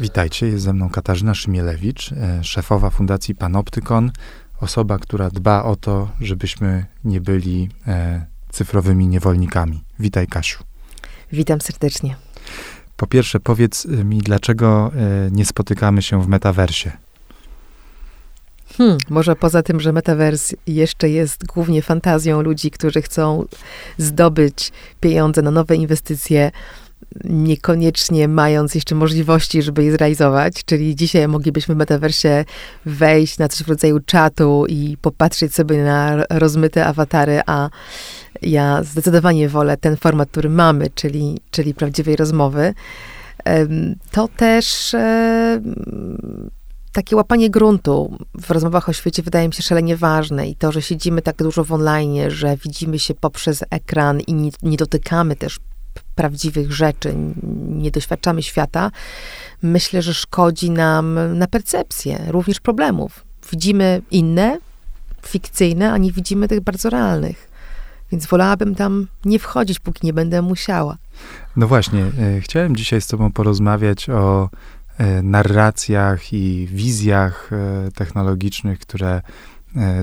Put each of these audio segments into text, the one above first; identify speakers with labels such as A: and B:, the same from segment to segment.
A: Witajcie, jest ze mną Katarzyna Szymielewicz, e, szefowa Fundacji Panoptykon, osoba, która dba o to, żebyśmy nie byli e, cyfrowymi niewolnikami. Witaj, Kasiu.
B: Witam serdecznie.
A: Po pierwsze, powiedz mi, dlaczego e, nie spotykamy się w metaversie?
B: Hmm, może poza tym, że metavers jeszcze jest głównie fantazją ludzi, którzy chcą zdobyć pieniądze na nowe inwestycje, niekoniecznie mając jeszcze możliwości, żeby je zrealizować. Czyli dzisiaj moglibyśmy w metaversie wejść na coś w rodzaju czatu i popatrzeć sobie na rozmyte awatary, a ja zdecydowanie wolę ten format, który mamy, czyli, czyli prawdziwej rozmowy. To też takie łapanie gruntu w rozmowach o świecie wydaje mi się szalenie ważne i to, że siedzimy tak dużo w online, że widzimy się poprzez ekran i nie, nie dotykamy też prawdziwych rzeczy, nie doświadczamy świata, myślę, że szkodzi nam na percepcję również problemów. Widzimy inne, fikcyjne, a nie widzimy tych bardzo realnych. Więc wolałabym tam nie wchodzić, póki nie będę musiała.
A: No właśnie, e, chciałem dzisiaj z Tobą porozmawiać o e, narracjach i wizjach e, technologicznych, które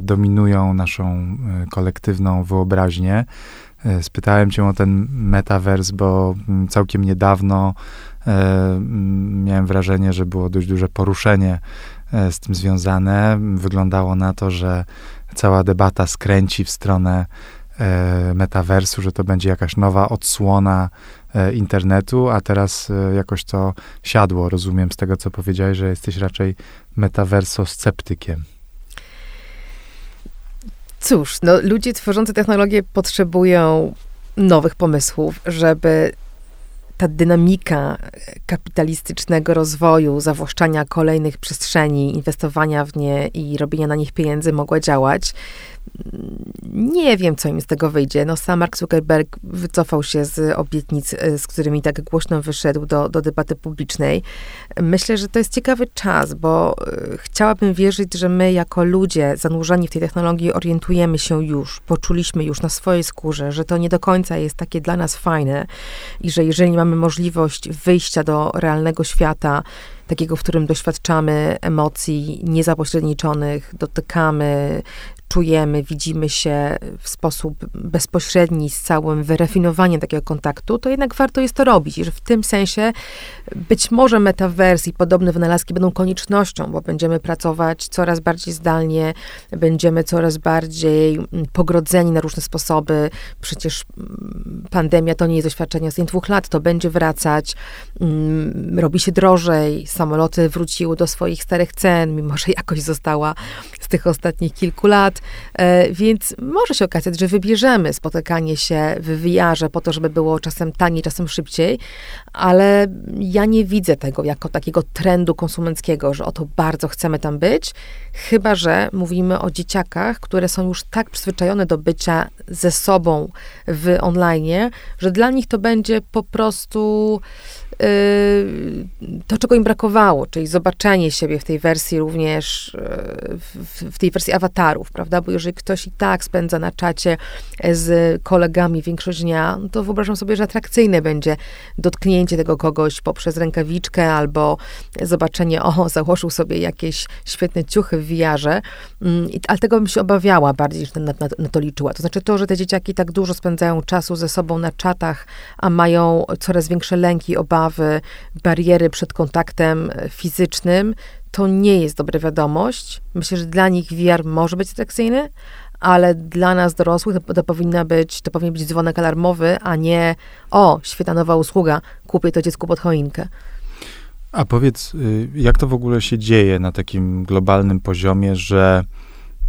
A: dominują naszą kolektywną wyobraźnię. E, spytałem cię o ten metavers, bo mm, całkiem niedawno e, mm, miałem wrażenie, że było dość duże poruszenie e, z tym związane. Wyglądało na to, że cała debata skręci w stronę metaversu, że to będzie jakaś nowa odsłona internetu, a teraz jakoś to siadło. Rozumiem z tego, co powiedziałeś, że jesteś raczej metaverso-sceptykiem.
B: Cóż, no, ludzie tworzący technologię potrzebują nowych pomysłów, żeby ta dynamika kapitalistycznego rozwoju, zawłaszczania kolejnych przestrzeni, inwestowania w nie i robienia na nich pieniędzy mogła działać. Nie wiem, co im z tego wyjdzie. No, sam Mark Zuckerberg wycofał się z obietnic, e, z którymi tak głośno wyszedł do, do debaty publicznej. Myślę, że to jest ciekawy czas, bo e, chciałabym wierzyć, że my, jako ludzie zanurzeni w tej technologii, orientujemy się już, poczuliśmy już na swojej skórze, że to nie do końca jest takie dla nas fajne i że jeżeli mamy możliwość wyjścia do realnego świata, takiego, w którym doświadczamy emocji niezapośredniczonych, dotykamy, czujemy, widzimy się w sposób bezpośredni z całym wyrafinowaniem takiego kontaktu, to jednak warto jest to robić. I że w tym sensie być może metavers i podobne wynalazki będą koniecznością, bo będziemy pracować coraz bardziej zdalnie, będziemy coraz bardziej mm, pogrodzeni na różne sposoby. Przecież mm, pandemia to nie jest doświadczenie z dwóch lat, to będzie wracać, mm, robi się drożej, samoloty wróciły do swoich starych cen, mimo że jakoś została z tych ostatnich kilku lat. E, więc może się okazać, że wybierzemy spotykanie się w VR po to, żeby było czasem taniej, czasem szybciej, ale ja nie widzę tego jako takiego trendu konsumenckiego, że oto bardzo chcemy tam być, chyba że mówimy o dzieciakach, które są już tak przyzwyczajone do bycia ze sobą w online, że dla nich to będzie po prostu to, czego im brakowało, czyli zobaczenie siebie w tej wersji również, y, w, w, tej wersji awatarów, prawda? Bo jeżeli ktoś i tak spędza na czacie z kolegami większość dnia, no to wyobrażam sobie, że atrakcyjne będzie dotknięcie tego kogoś poprzez rękawiczkę albo zobaczenie, o, założył sobie jakieś świetne ciuchy w wiarze, mm, ale tego bym się obawiała bardziej niż na, na, na to liczyła. To znaczy to, że te dzieciaki tak dużo spędzają czasu ze sobą na czatach, a mają coraz większe lęki, obawy, obawy, bariery przed kontaktem fizycznym, to nie jest dobra wiadomość. Myślę, że dla nich VR może być atrakcyjny, ale dla nas dorosłych to, to, powinna być, to powinien być dzwonek alarmowy, a nie o, świetna nowa usługa, kupię to dziecku pod choinkę.
A: A powiedz, y, jak to w ogóle się dzieje na takim globalnym poziomie, że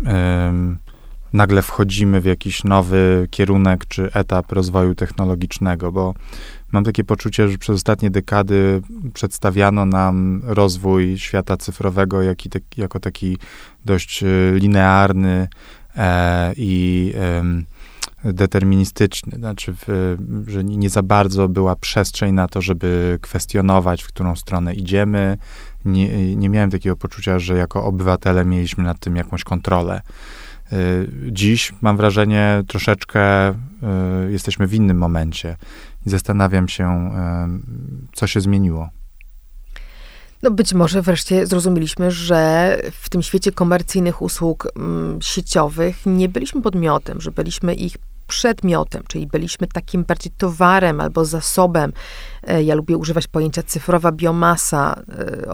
A: um, nagle wchodzimy w jakiś nowy kierunek czy etap rozwoju technologicznego, bo Mam takie poczucie, że przez ostatnie dekady przedstawiano nam rozwój świata cyfrowego jak te, jako taki dość e, linearny e, i e, deterministyczny. Znaczy, w, że nie za bardzo była przestrzeń na to, żeby kwestionować, w którą stronę idziemy. Nie, nie miałem takiego poczucia, że jako obywatele mieliśmy nad tym jakąś kontrolę. E, dziś mam wrażenie, troszeczkę e, jesteśmy w innym momencie i zastanawiam się, co się zmieniło.
B: No być może wreszcie zrozumieliśmy, że w tym świecie komercyjnych usług mm, sieciowych nie byliśmy podmiotem, że byliśmy ich przedmiotem, czyli byliśmy takim bardziej towarem albo zasobem. E, ja lubię używać pojęcia cyfrowa biomasa, e,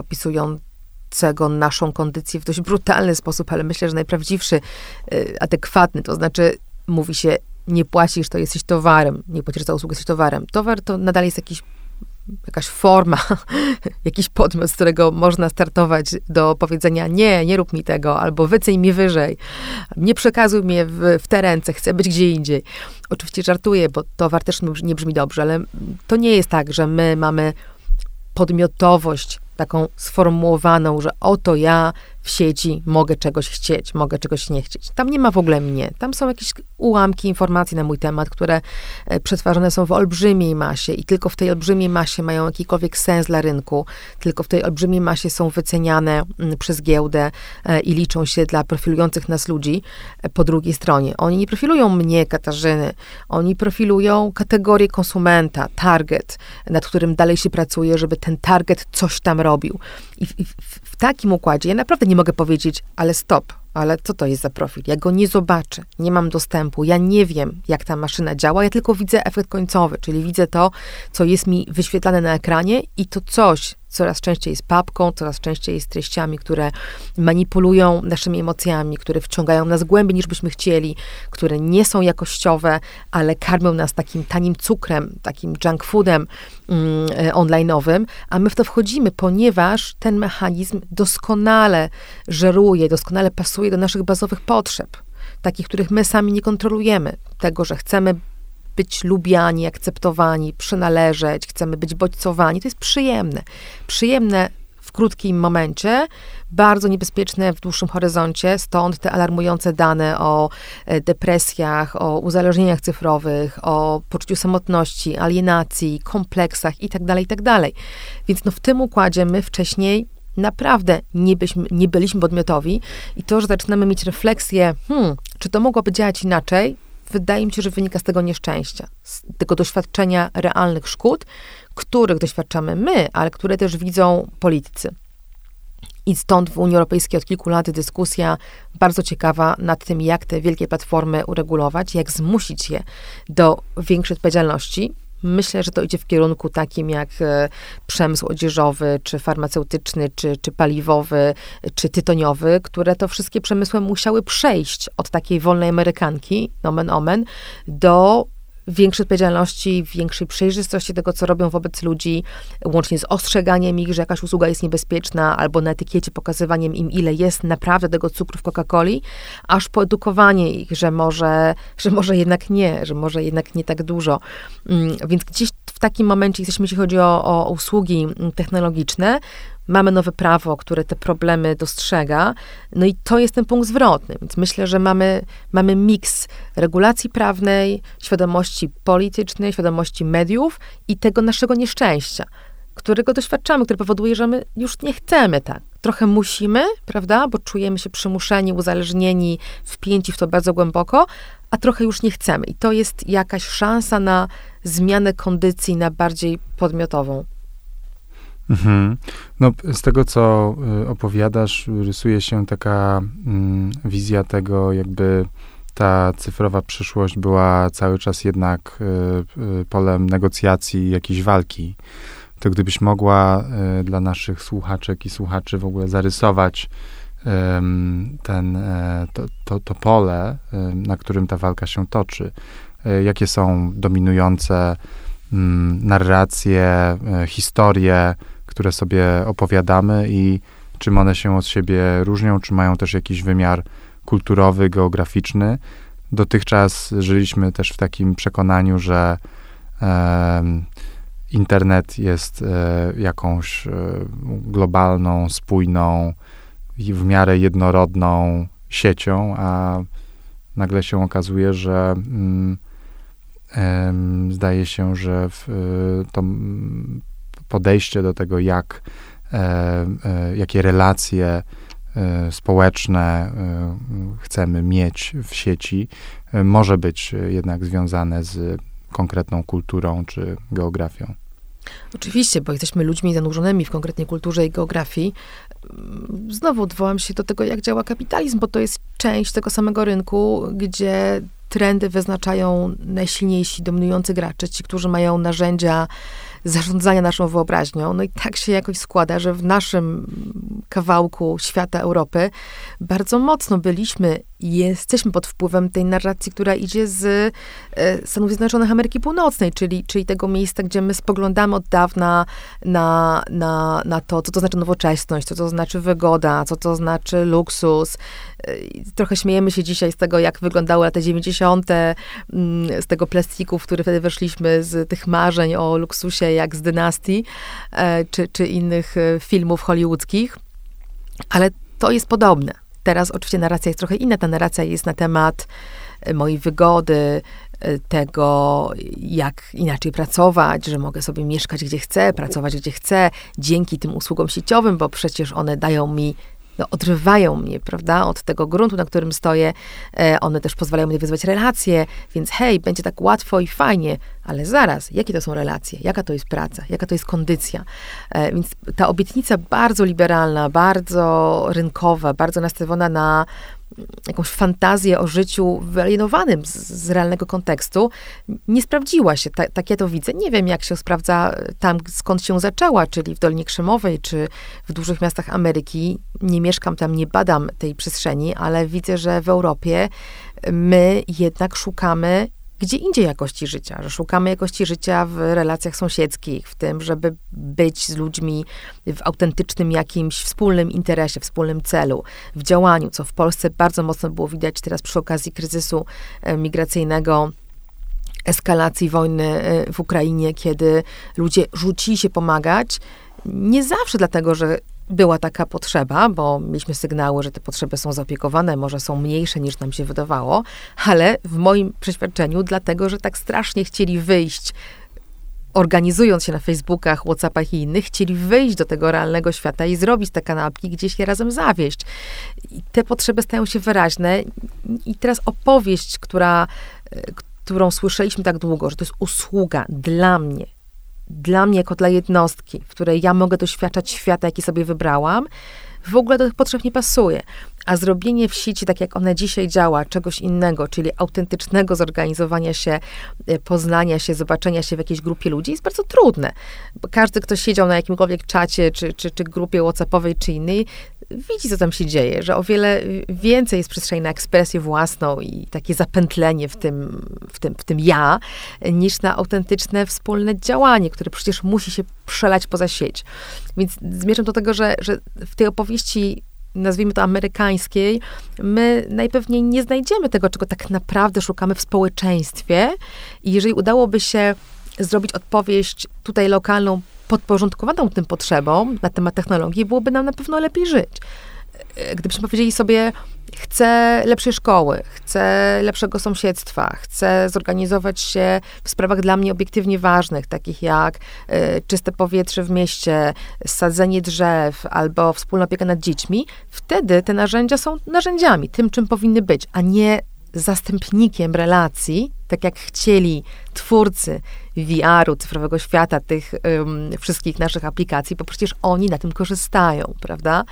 B: opisującego naszą kondycję w dość brutalny sposób, ale myślę, że najprawdziwszy, e, adekwatny, to znaczy mówi się nie płacisz, to jesteś towarem, nie płacisz za usługę, jesteś towarem. Towar to nadal jest jakiś jakaś forma, jakiś podmiot, z którego można startować do powiedzenia nie, nie rób mi tego, albo wyceń mi wyżej, nie przekazuj mnie w, w te ręce, chcę być gdzie indziej. Oczywiście żartuję, bo towar też nie brzmi dobrze, ale to nie jest tak, że my mamy podmiotowość taką sformułowaną, że oto ja w sieci mogę czegoś chcieć, mogę czegoś nie chcieć. Tam nie ma w ogóle mnie. Tam są jakieś ułamki informacji na mój temat, które e, przetwarzane są w olbrzymiej masie i tylko w tej olbrzymiej masie mają jakikolwiek sens dla rynku, tylko w tej olbrzymiej masie są wyceniane mm, przez giełdę e, i liczą się dla profilujących nas ludzi e, po drugiej stronie. Oni nie profilują mnie, Katarzyny, oni profilują kategorię konsumenta, target, nad którym dalej się pracuje, żeby ten target coś tam robił. I w, w, takim układzie ja naprawdę nie mogę powiedzieć, ale stop, ale co to jest za profil? Ja go nie zobaczę, nie mam dostępu, ja nie wiem, jak ta maszyna działa, ja tylko widzę efekt końcowy, czyli widzę to, co jest mi wyświetlane na ekranie i to coś coraz częściej jest papką, coraz częściej jest treściami, które manipulują naszymi emocjami, które wciągają nas głębiej niż byśmy chcieli, które nie są jakościowe, ale karmią nas takim tanim cukrem, takim junk foodem mm, e, online'owym, a my w to wchodzimy, ponieważ ten mechanizm doskonale żeruje, doskonale pasuje do naszych bazowych potrzeb takich, których my sami nie kontrolujemy. Tego, że chcemy być lubiani, akceptowani, przynależeć, chcemy być bodźcowani. To jest przyjemne. Przyjemne w krótkim momencie, bardzo niebezpieczne w dłuższym horyzoncie, stąd te alarmujące dane o e, depresjach, o uzależnieniach cyfrowych, o poczuciu samotności, alienacji, kompleksach itd., tak itd. Tak Więc no w tym układzie my wcześniej naprawdę nie, byśmy, nie byliśmy podmiotowi i to, że zaczynamy mieć refleksję, hmm, czy to mogłoby działać inaczej, wydaje mi się, że wynika z tego nieszczęścia, z tego doświadczenia realnych szkód, których doświadczamy my, ale które też widzą politycy. I stąd w Unii Europejskiej od kilku lat dyskusja bardzo ciekawa nad tym, jak te wielkie platformy uregulować, jak zmusić je do większej odpowiedzialności, Myślę, że to idzie w kierunku takim jak e, przemysł odzieżowy, czy farmaceutyczny, czy, czy paliwowy, czy tytoniowy, które to wszystkie przemysły musiały przejść od takiej wolnej amerykanki, nomen omen, do większej odpowiedzialności, większej przejrzystości tego, co robią wobec ludzi, łącznie z ostrzeganiem ich, że jakaś usługa jest niebezpieczna, albo na etykiecie pokazywaniem im, ile jest naprawdę tego cukru w Coca-Coli, aż po edukowanie ich, że może, że może jednak nie, że może jednak nie tak dużo. Mm, więc gdzieś w takim momencie jesteśmy, jeśli chodzi o, o usługi technologiczne, mamy nowe prawo, które te problemy dostrzega, no i to jest ten punkt zwrotny. Więc myślę, że mamy, mamy miks regulacji prawnej, świadomości politycznej, świadomości mediów i tego naszego nieszczęścia, którego doświadczamy, które powoduje, że my już nie chcemy tak. Trochę musimy, prawda, bo czujemy się przymuszeni, uzależnieni, wpięci w to bardzo głęboko, a trochę już nie chcemy. I to jest jakaś szansa na zmianę kondycji na bardziej podmiotową.
A: Mhm. No, z tego, co y, opowiadasz, rysuje się taka mm, wizja tego, jakby ta cyfrowa przyszłość była cały czas jednak y, y, polem negocjacji, jakiejś walki. To gdybyś mogła y, dla naszych słuchaczek i słuchaczy w ogóle zarysować ten, e, to, to, to pole, na którym ta walka się toczy. E, jakie są dominujące mm, narracje, e, historie, które sobie opowiadamy i czym one się od siebie różnią, czy mają też jakiś wymiar kulturowy, geograficzny. Dotychczas żyliśmy też w takim przekonaniu, że e, internet jest e, jakąś e, globalną, spójną i w miarę jednorodną siecią, a nagle się okazuje, że mm, zdaje się, że w, to podejście do tego, jak, e, e, jakie relacje e, społeczne chcemy mieć w sieci, może być jednak związane z konkretną kulturą czy geografią.
B: Oczywiście, bo jesteśmy ludźmi zanurzonymi w konkretnej kulturze i geografii. Znowu odwołam się do tego, jak działa kapitalizm, bo to jest część tego samego rynku, gdzie trendy wyznaczają najsilniejsi, dominujący gracze, ci, którzy mają narzędzia zarządzania naszą wyobraźnią. No i tak się jakoś składa, że w naszym kawałku świata Europy bardzo mocno byliśmy jesteśmy pod wpływem tej narracji, która idzie z e, Stanów Zjednoczonych Ameryki Północnej, czyli, czyli tego miejsca, gdzie my spoglądamy od dawna na, na, na to, co to znaczy nowoczesność, co to znaczy wygoda, co to znaczy luksus. E, trochę śmiejemy się dzisiaj z tego, jak wyglądały lata 90., mm, z tego plastiku, w który wtedy weszliśmy, z tych marzeń o luksusie, jak z dynastii, e, czy, czy innych filmów hollywoodzkich. Ale to jest podobne. Teraz oczywiście narracja jest trochę inna. Ta narracja jest na temat e, mojej wygody, e, tego, jak inaczej pracować, że mogę sobie mieszkać gdzie chcę, pracować gdzie chcę, dzięki tym usługom sieciowym, bo przecież one dają mi no, odrywają mnie, prawda, od tego gruntu, na którym stoję. E, one też pozwalają mi wyzwać relacje, więc hej, będzie tak łatwo i fajnie, ale zaraz, jakie to są relacje? Jaka to jest praca? Jaka to jest kondycja? E, więc ta obietnica bardzo liberalna, bardzo rynkowa, bardzo nastawiona na jakąś fantazję o życiu wyalienowanym z, z realnego kontekstu, nie sprawdziła się. Ta, tak ja to widzę. Nie wiem, jak się sprawdza tam, skąd się zaczęła, czyli w Dolinie Krzemowej, czy w dużych miastach Ameryki. Nie mieszkam tam, nie badam tej przestrzeni, ale widzę, że w Europie my jednak szukamy gdzie indziej jakości życia, że szukamy jakości życia w relacjach sąsiedzkich, w tym, żeby być z ludźmi w autentycznym jakimś wspólnym interesie, wspólnym celu, w działaniu, co w Polsce bardzo mocno było widać teraz przy okazji kryzysu e, migracyjnego eskalacji wojny e, w Ukrainie, kiedy ludzie rzucili się pomagać, nie zawsze dlatego, że była taka potrzeba, bo mieliśmy sygnały, że te potrzeby są zaopiekowane, może są mniejsze niż nam się wydawało, ale w moim przeświadczeniu, dlatego, że tak strasznie chcieli wyjść organizując się na Facebookach, Whatsappach i innych, chcieli wyjść do tego realnego świata i zrobić te kanapki, gdzieś je razem zawieść. I te potrzeby stają się wyraźne. I teraz opowieść, która, e, którą słyszeliśmy tak długo, że to jest usługa dla mnie, dla mnie, jako dla jednostki, w której ja mogę doświadczać świata, jaki sobie wybrałam, w ogóle do tych potrzeb nie pasuje. A zrobienie w sieci, tak jak ona dzisiaj działa, czegoś innego, czyli autentycznego zorganizowania się, e, poznania się, zobaczenia się w jakiejś grupie ludzi, jest bardzo trudne. Bo każdy, kto siedział na jakimkolwiek czacie, czy, czy, czy grupie WhatsAppowej, czy innej, widzi, co tam się dzieje, że o wiele więcej jest przestrzeni na ekspresję własną i takie zapętlenie w tym, w tym, w tym ja, niż na autentyczne wspólne działanie, które przecież musi się przelać poza sieć. Więc zmierzam do tego, że, że w tej opowieści nazwijmy to amerykańskiej, my najpewniej nie znajdziemy tego, czego tak naprawdę szukamy w społeczeństwie. I jeżeli udałoby się zrobić odpowiedź tutaj lokalną, podporządkowaną tym potrzebom na temat technologii, byłoby nam na pewno lepiej żyć. Gdybyśmy powiedzieli sobie, chcę lepszej szkoły, chcę lepszego sąsiedztwa, chcę zorganizować się w sprawach dla mnie obiektywnie ważnych, takich jak y, czyste powietrze w mieście, sadzenie drzew albo wspólna opieka nad dziećmi, wtedy te narzędzia są narzędziami, tym czym powinny być, a nie zastępnikiem relacji, tak jak chcieli twórcy VR-u, cyfrowego świata, tych wszystkich naszych aplikacji, bo przecież oni na tym korzystają, prawda?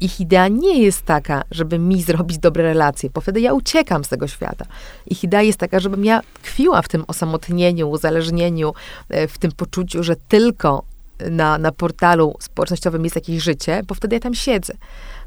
B: Ich idea nie jest taka, żeby mi zrobić dobre relacje, bo wtedy ja uciekam z tego świata. Ich idea jest taka, żebym ja tkwiła w tym osamotnieniu, uzależnieniu, e, w tym poczuciu, że tylko na, na portalu społecznościowym jest jakieś życie, bo wtedy ja tam siedzę.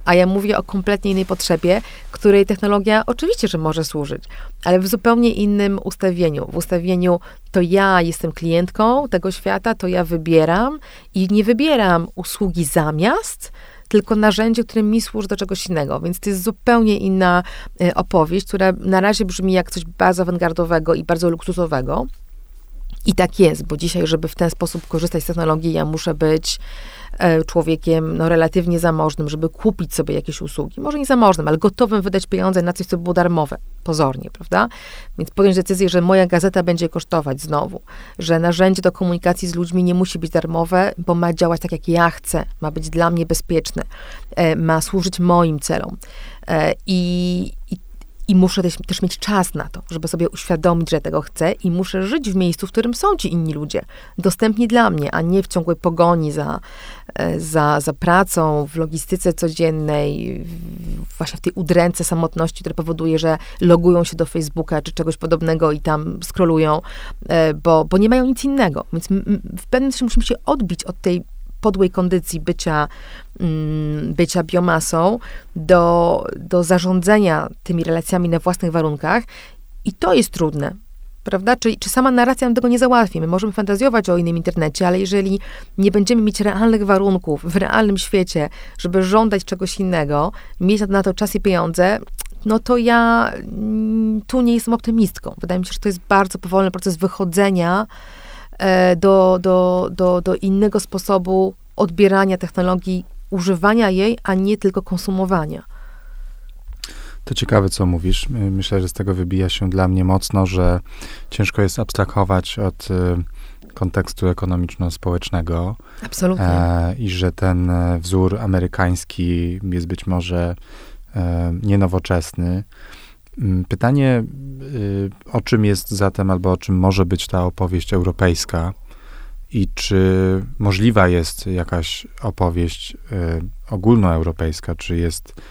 B: A ja mówię o kompletnie innej potrzebie, której technologia oczywiście, że może służyć, ale w zupełnie innym ustawieniu. W ustawieniu to ja jestem klientką tego świata, to ja wybieram i nie wybieram usługi zamiast, tylko narzędzie, które mi służy do czegoś innego. Więc to jest zupełnie inna e, opowieść, która na razie brzmi jak coś bardzo awangardowego i bardzo luksusowego. I tak jest, bo dzisiaj, żeby w ten sposób korzystać z technologii, ja muszę być E, człowiekiem no, relatywnie zamożnym, żeby kupić sobie jakieś usługi, może nie zamożnym, ale gotowym wydać pieniądze na coś, co było darmowe, pozornie, prawda? Więc podjąć decyzję, że moja gazeta będzie kosztować znowu, że narzędzie do komunikacji z ludźmi nie musi być darmowe, bo ma działać tak, jak ja chcę, ma być dla mnie bezpieczne, e, ma służyć moim celom. E, I, i muszę też, też, mieć czas na to, żeby sobie uświadomić, że tego chcę i muszę żyć w miejscu, w którym są ci inni ludzie, dostępni dla mnie, a nie w ciągłej pogoni za, e, za, za pracą, w logistyce codziennej, właśnie w tej udręce samotności, która powoduje, że logują się do Facebooka czy czegoś podobnego i tam scrollują, e, bo, bo nie mają nic innego. Więc w pewnym sensie musimy się odbić od tej podłej kondycji bycia, mm, bycia biomasą do, do zarządzania tymi relacjami na własnych warunkach. I to jest trudne, prawda? Czy, czy sama narracja nam tego nie załatwi? My możemy fantazjować o innym internecie, ale jeżeli nie będziemy mieć realnych warunków w realnym świecie, żeby żądać czegoś innego, mieć na to czas i pieniądze, no to ja mm, tu nie jestem optymistką. Wydaje mi się, że to jest bardzo powolny proces wychodzenia do, do, do, do innego sposobu odbierania technologii, używania jej, a nie tylko konsumowania.
A: To ciekawe, co mówisz. Myślę, że z tego wybija się dla mnie mocno, że ciężko jest abstrahować od y, kontekstu ekonomiczno-społecznego.
B: Absolutnie. E,
A: I że ten e, wzór amerykański jest być może e, nienowoczesny. Mm, pytanie, y, o czym jest zatem, albo o czym może być ta opowieść europejska i czy możliwa jest jakaś opowieść y, ogólnoeuropejska, czy jest,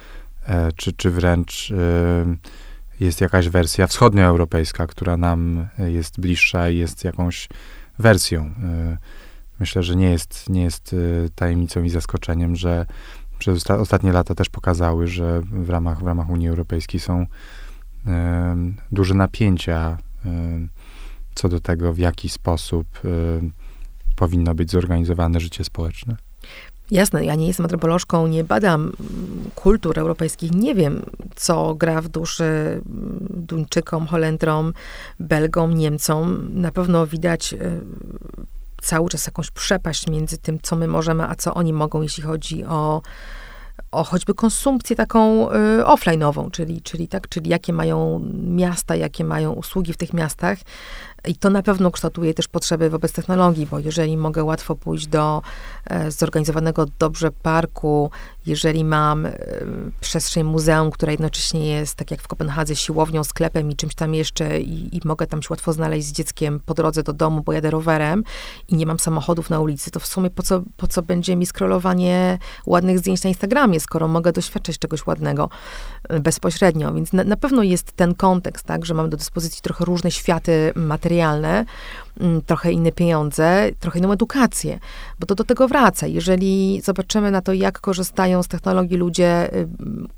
A: e, czy, czy wręcz y, jest jakaś wersja wschodnioeuropejska, która nam jest bliższa i jest jakąś wersją. Myślę, że nie jest, nie jest tajemnicą i zaskoczeniem, że przez ostatnie lata też pokazały, że w ramach, w ramach Unii Europejskiej są duże napięcia co do tego, w jaki sposób powinno być zorganizowane życie społeczne.
B: Jasne, ja nie jestem antropolożką, nie badam kultur europejskich, nie wiem, co gra w duszy Duńczykom, Holendrom, Belgom, Niemcom. Na pewno widać cały czas jakąś przepaść między tym, co my możemy, a co oni mogą, jeśli chodzi o o choćby konsumpcję taką y, offline'ową, czyli, czyli, tak, czyli jakie mają miasta, jakie mają usługi w tych miastach, i to na pewno kształtuje też potrzeby wobec technologii, bo jeżeli mogę łatwo pójść do e, zorganizowanego dobrze parku, jeżeli mam e, przestrzeń muzeum, która jednocześnie jest, tak jak w Kopenhadze, siłownią, sklepem i czymś tam jeszcze i, i mogę tam się łatwo znaleźć z dzieckiem po drodze do domu, bo jadę rowerem i nie mam samochodów na ulicy, to w sumie po co, po co będzie mi scrollowanie ładnych zdjęć na Instagramie, skoro mogę doświadczać czegoś ładnego e, bezpośrednio. Więc na, na pewno jest ten kontekst, tak, że mam do dyspozycji trochę różne światy materialne, materialne, mm, trochę inne pieniądze, trochę inną edukację, bo to do tego wraca. Jeżeli zobaczymy na to, jak korzystają z technologii ludzie y,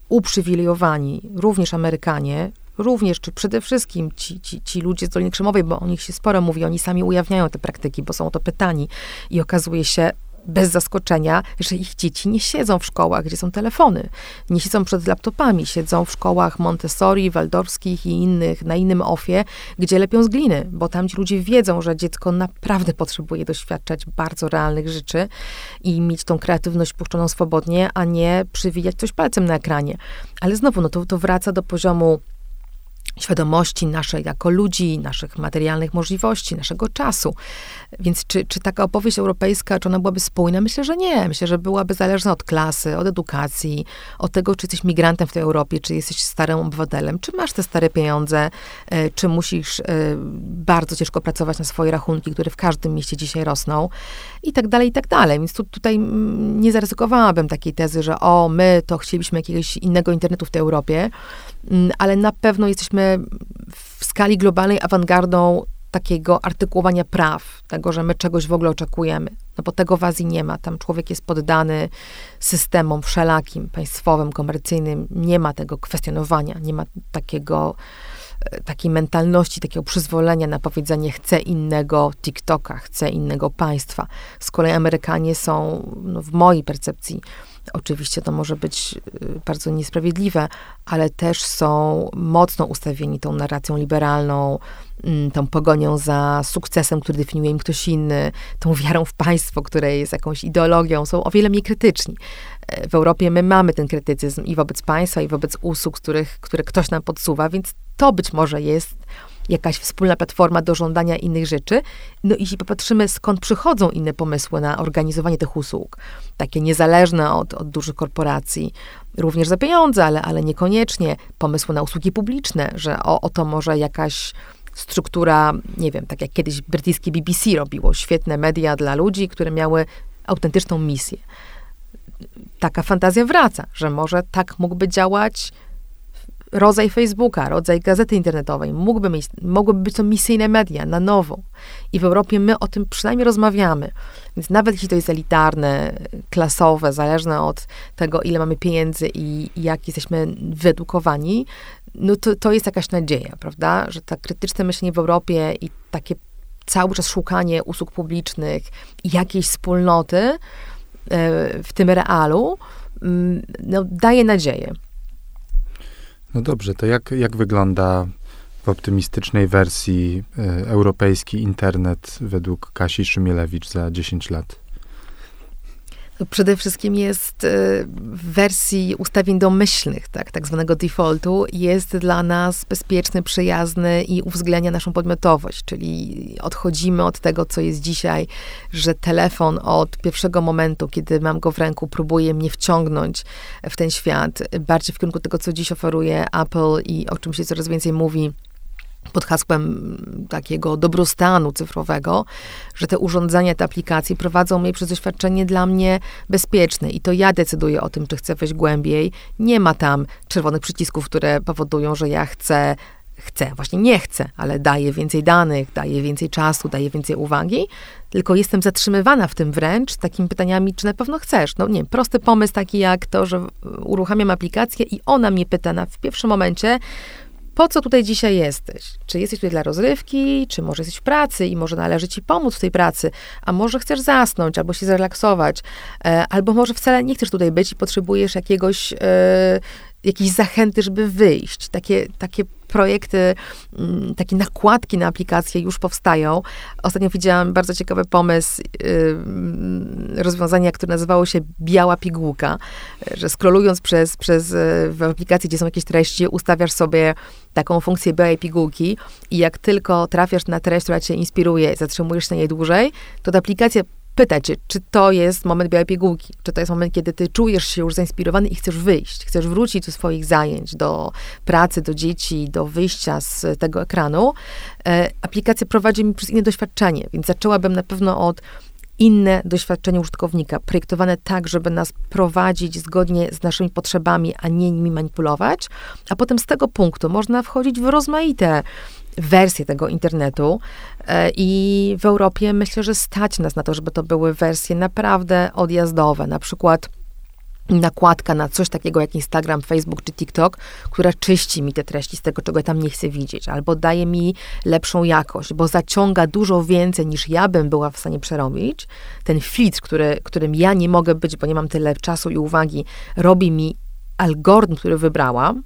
B: uprzywilejowani, również Amerykanie, również, czy przede wszystkim ci, ci, ci ludzie z Doliny Krzemowej, bo o nich się sporo mówi, oni sami ujawniają te praktyki, bo są o to pytani i okazuje się, bez zaskoczenia, że ich dzieci nie siedzą w szkołach, gdzie są telefony. Nie siedzą przed laptopami, siedzą w szkołach Montessori, waldorskich i innych, na innym ofie, gdzie lepią z gliny, bo tam ci ludzie wiedzą, że dziecko naprawdę potrzebuje doświadczać bardzo realnych rzeczy i mieć tą kreatywność puszczoną swobodnie, a nie przywijać coś palcem na ekranie. Ale znowu, no to, to wraca do poziomu świadomości naszej jako ludzi, naszych materialnych możliwości, naszego czasu. Więc czy, czy taka opowieść europejska, czy ona byłaby spójna? Myślę, że nie. Myślę, że byłaby zależna od klasy, od edukacji, od tego, czy jesteś migrantem w tej Europie, czy jesteś starym obywatelem, czy masz te stare pieniądze, e, czy musisz e, bardzo ciężko pracować na swoje rachunki, które w każdym mieście dzisiaj rosną i tak dalej, i tak dalej. Więc tu, tutaj nie zaryzykowałabym takiej tezy, że o, my to chcielibyśmy jakiegoś innego internetu w tej Europie, Mm, ale na pewno jesteśmy w skali globalnej awangardą takiego artykułowania praw, tego, że my czegoś w ogóle oczekujemy. No bo tego w Azji nie ma. Tam człowiek jest poddany systemom wszelakim, państwowym, komercyjnym. Nie ma tego kwestionowania, nie ma takiego, e, takiej mentalności, takiego przyzwolenia na powiedzenie chcę innego TikToka, chcę innego państwa. Z kolei Amerykanie są, no w mojej percepcji, Oczywiście to może być y, bardzo niesprawiedliwe, ale też są mocno ustawieni tą narracją liberalną, mm, tą pogonią za sukcesem, który definiuje im ktoś inny, tą wiarą w państwo, które jest jakąś ideologią, są o wiele mniej krytyczni. E, w Europie my mamy ten krytycyzm i wobec państwa, i wobec usług, których, które ktoś nam podsuwa, więc to być może jest jakaś wspólna platforma do żądania innych rzeczy. No i jeśli popatrzymy, skąd przychodzą inne pomysły na organizowanie tych usług, takie niezależne od, od dużych korporacji, również za pieniądze, ale, ale niekoniecznie, pomysły na usługi publiczne, że o, oto może jakaś struktura, nie wiem, tak jak kiedyś brytyjskie BBC robiło, świetne media dla ludzi, które miały autentyczną misję. Taka fantazja wraca, że może tak mógłby działać rodzaj Facebooka, rodzaj gazety internetowej. Mógłby, mieć, mogłyby być to misyjne media na nowo. I w Europie my o tym przynajmniej rozmawiamy. Więc nawet jeśli to jest elitarne, klasowe, zależne od tego, ile mamy pieniędzy i, jak jesteśmy wyedukowani, no to, to jest jakaś nadzieja, prawda? Że tak krytyczne myślenie w Europie i takie cały czas szukanie usług publicznych i jakiejś wspólnoty e, w tym realu, mm, no, daje nadzieję.
A: No dobrze, to jak, jak wygląda w optymistycznej wersji y, europejski internet według Kasi Szymielewicz za 10 lat?
B: Przede wszystkim jest y, w wersji ustawień domyślnych, tak, tak zwanego defaultu, jest dla nas bezpieczny, przyjazny i uwzględnia naszą podmiotowość, czyli odchodzimy od tego, co jest dzisiaj, że telefon od pierwszego momentu, kiedy mam go w ręku, próbuje mnie wciągnąć w ten świat, bardziej w kierunku tego, co dziś oferuje Apple i o czym się coraz więcej mówi pod hasłem takiego dobrostanu cyfrowego, że te urządzenia, te aplikacje prowadzą mnie przez doświadczenie dla mnie bezpieczne i to ja decyduję o tym, czy chcę wejść głębiej. Nie ma tam czerwonych przycisków, które powodują, że ja chcę chcę, właśnie nie chcę, ale daję więcej danych, daję więcej czasu, daję więcej uwagi, tylko jestem zatrzymywana w tym wręcz takimi pytaniami, czy na pewno chcesz. No nie, prosty pomysł taki jak to, że uruchamiam aplikację i ona mnie pyta na, w pierwszym momencie, po co tutaj dzisiaj jesteś? Czy jesteś tutaj dla rozrywki, czy może jesteś w pracy i może należy ci pomóc w tej pracy, a może chcesz zasnąć albo się zrelaksować, e, albo może wcale nie chcesz tutaj być i potrzebujesz jakiegoś, e, jakiejś zachęty, żeby wyjść. Takie, takie projekty, mm, takie nakładki na aplikacje już powstają. Ostatnio widziałam bardzo ciekawy pomysł, yy, rozwiązania, które nazywało się Biała Pigułka, że scrollując przez, przez y, w aplikacji, gdzie są jakieś treści, ustawiasz sobie taką funkcję białej pigułki i jak tylko trafiasz na treść, która cię inspiruje, zatrzymujesz się na niej dłużej, to ta aplikacja pytać się, czy to jest moment białej pigułki, czy to jest moment, kiedy ty czujesz się już zainspirowany i chcesz wyjść, chcesz wrócić do swoich zajęć, do pracy, do dzieci, do wyjścia z tego ekranu. E, aplikacja prowadzi mi przez inne doświadczenie, więc zaczęłabym na pewno od inne doświadczenie użytkownika, projektowane tak, żeby nas prowadzić zgodnie z naszymi potrzebami, a nie nimi manipulować, a potem z tego punktu można wchodzić w rozmaite wersje tego internetu e, i w Europie myślę, że stać nas na to, żeby to były wersje naprawdę odjazdowe, na przykład nakładka na coś takiego jak Instagram, Facebook czy TikTok, która czyści mi te treści z tego, czego ja tam nie chcę widzieć, albo daje mi lepszą jakość, bo zaciąga dużo więcej niż ja bym była w stanie przerobić. Ten filtr, który, którym ja nie mogę być, bo nie mam tyle czasu i uwagi, robi mi algorytm, który wybrałam,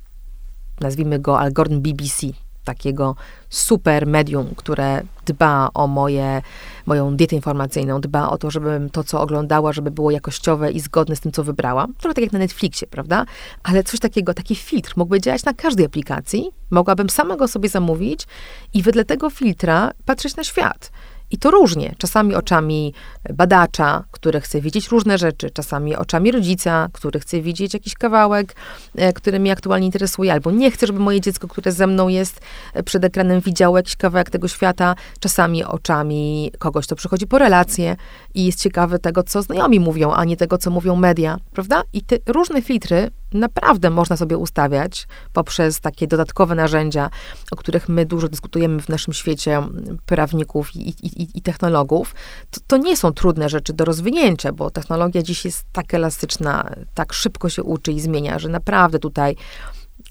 B: nazwijmy go algorytm BBC, takiego super medium, które dba o moje, moją dietę informacyjną, dba o to, żebym to, co oglądała, żeby było jakościowe i zgodne z tym, co wybrałam. Trochę tak jak na Netflixie, prawda? Ale coś takiego, taki filtr mógłby działać na każdej aplikacji. Mogłabym samego sobie zamówić i wedle tego filtra patrzeć na świat. I to różnie. Czasami oczami badacza, który chce widzieć różne rzeczy, czasami oczami rodzica, który chce widzieć jakiś kawałek, e, który mnie aktualnie interesuje, albo nie chcę, żeby moje dziecko, które ze mną jest e, przed ekranem, widziało jakiś kawałek tego świata, czasami oczami kogoś, kto przychodzi po relacje i jest ciekawy tego, co znajomi mówią, a nie tego, co mówią media, prawda? I te różne filtry naprawdę można sobie ustawiać poprzez takie dodatkowe narzędzia, o których my dużo dyskutujemy w naszym świecie prawników i, i, i technologów. To, to, nie są trudne rzeczy do rozwinięcia, bo technologia dziś jest tak elastyczna, tak szybko się uczy i zmienia, że naprawdę tutaj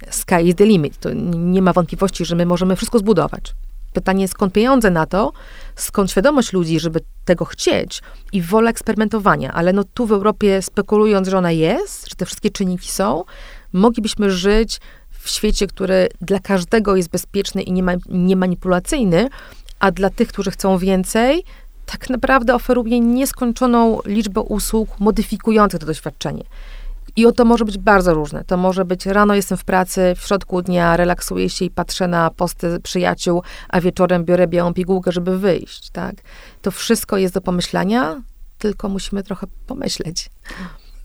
B: sky is the limit. To nie ma wątpliwości, że my możemy wszystko zbudować. Pytanie, skąd pieniądze na to, skąd świadomość ludzi, żeby tego chcieć i wola eksperymentowania. Ale no tu w Europie, spekulując, że ona jest, że te wszystkie czynniki są, moglibyśmy żyć w świecie, który dla każdego jest bezpieczny i niemanipulacyjny, a dla tych, którzy chcą więcej, tak naprawdę oferuje nieskończoną liczbę usług modyfikujących to doświadczenie. I to może być bardzo różne. To może być rano jestem w pracy, w środku dnia relaksuję się i patrzę na posty przyjaciół, a wieczorem biorę białą pigułkę, żeby wyjść, tak? To wszystko jest do pomyślenia, tylko musimy trochę pomyśleć.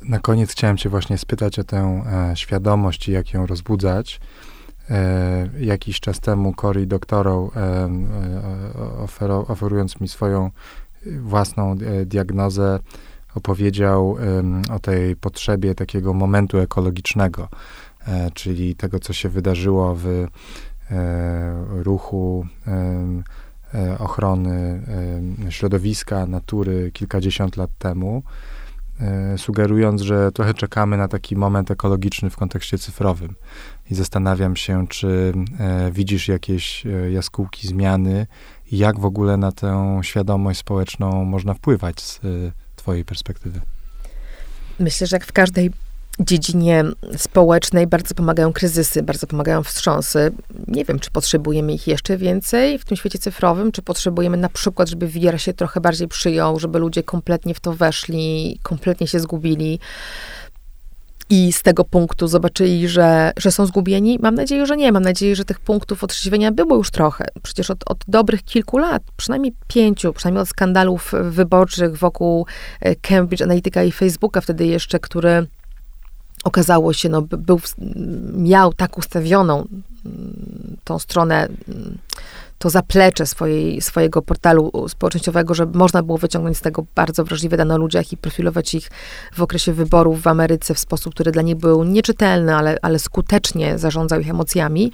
A: Na koniec chciałem cię właśnie spytać o tę e, świadomość i jak ją rozbudzać. E, jakiś czas temu Cory doktorą, e, e, oferując mi swoją własną e, diagnozę, opowiedział o tej potrzebie takiego momentu ekologicznego, e, czyli tego, co się wydarzyło w e, ruchu ochrony środowiska, natury kilkadziesiąt lat temu, sugerując, że trochę czekamy na taki moment ekologiczny w kontekście cyfrowym. I zastanawiam się, czy widzisz jakieś jaskółki zmiany jak w ogóle na tę świadomość społeczną można wpływać z Twojej perspektywy?
B: Myślę, że jak w każdej dziedzinie społecznej bardzo pomagają kryzysy, bardzo pomagają wstrząsy. Nie wiem, czy potrzebujemy ich jeszcze więcej w tym świecie cyfrowym, czy potrzebujemy na przykład, żeby VR się trochę bardziej przyjął, żeby ludzie kompletnie w to weszli, kompletnie się zgubili i z tego punktu zobaczyli, że, że są zgubieni? Mam nadzieję, że nie. Mam nadzieję, że tych punktów otrzeźwienia było już trochę. Przecież od, od dobrych kilku lat, przynajmniej pięciu, przynajmniej od skandalów wyborczych wokół e, Cambridge Analytica i Facebooka wtedy jeszcze, który okazało się, no, był, miał tak ustawioną tą stronę to zaplecze swojej, swojego portalu społecznościowego, żeby można było wyciągnąć z tego bardzo wrażliwe dane o ludziach i profilować ich w okresie wyborów w Ameryce w sposób, który dla nich był nieczytelny, ale, ale skutecznie zarządzał ich emocjami.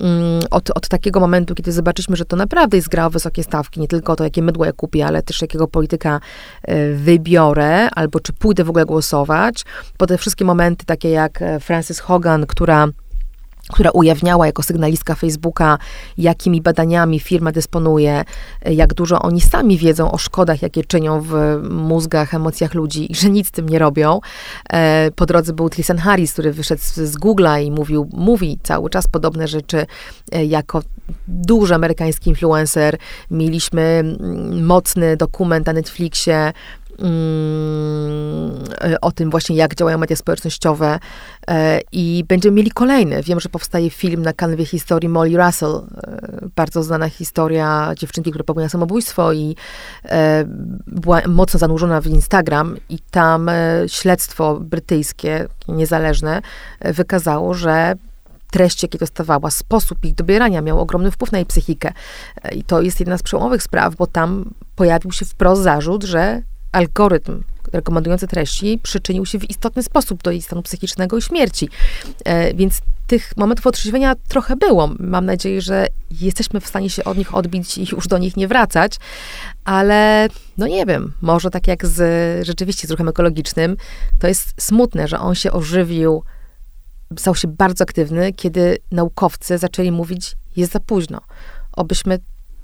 B: Mm, od, od takiego momentu, kiedy zobaczyliśmy, że to naprawdę jest gra o wysokie stawki, nie tylko to, jakie mydło ja kupię, ale też jakiego polityka e, wybiorę, albo czy pójdę w ogóle głosować, po te wszystkie momenty, takie jak e, Frances Hogan, która która ujawniała jako sygnalistka Facebooka, jakimi badaniami firma dysponuje, jak dużo oni sami wiedzą o szkodach, jakie czynią w mózgach, emocjach ludzi i że nic z tym nie robią. E, po drodze był Tristan Harris, który wyszedł z Google'a i mówił, mówi cały czas podobne rzeczy e, jako duży amerykański influencer. Mieliśmy mm, mocny dokument na Netflixie o tym właśnie, jak działają media społecznościowe e, i będziemy mieli kolejny. Wiem, że powstaje film na kanwie historii Molly Russell, e, bardzo znana historia dziewczynki, która popełniła samobójstwo i e, była mocno zanurzona w Instagram i tam śledztwo brytyjskie, niezależne, wykazało, że treści, jakie dostawała, sposób ich dobierania miał ogromny wpływ na jej psychikę. I to jest jedna z przełomowych spraw, bo tam pojawił się wprost zarzut, że algorytm rekomendujący treści przyczynił się w istotny sposób do jej stanu psychicznego i śmierci. E, więc tych momentów otrzeźwienia trochę było. Mam nadzieję, że jesteśmy w stanie się od nich odbić i już do nich nie wracać, ale no nie wiem, może tak jak z rzeczywiście z ruchem ekologicznym, to jest smutne, że on się ożywił, stał się bardzo aktywny, kiedy naukowcy zaczęli mówić, jest za późno. Obyśmy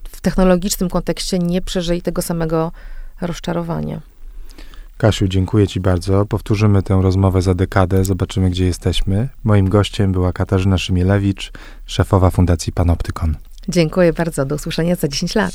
B: w technologicznym kontekście nie przeżyli tego samego rozczarowanie.
A: Kasiu, dziękuję Ci bardzo. Powtórzymy tę rozmowę za dekadę, zobaczymy, gdzie jesteśmy. Moim gościem była Katarzyna Szymielewicz, szefowa Fundacji Panoptykon.
B: Dziękuję bardzo. Do usłyszenia za 10 lat.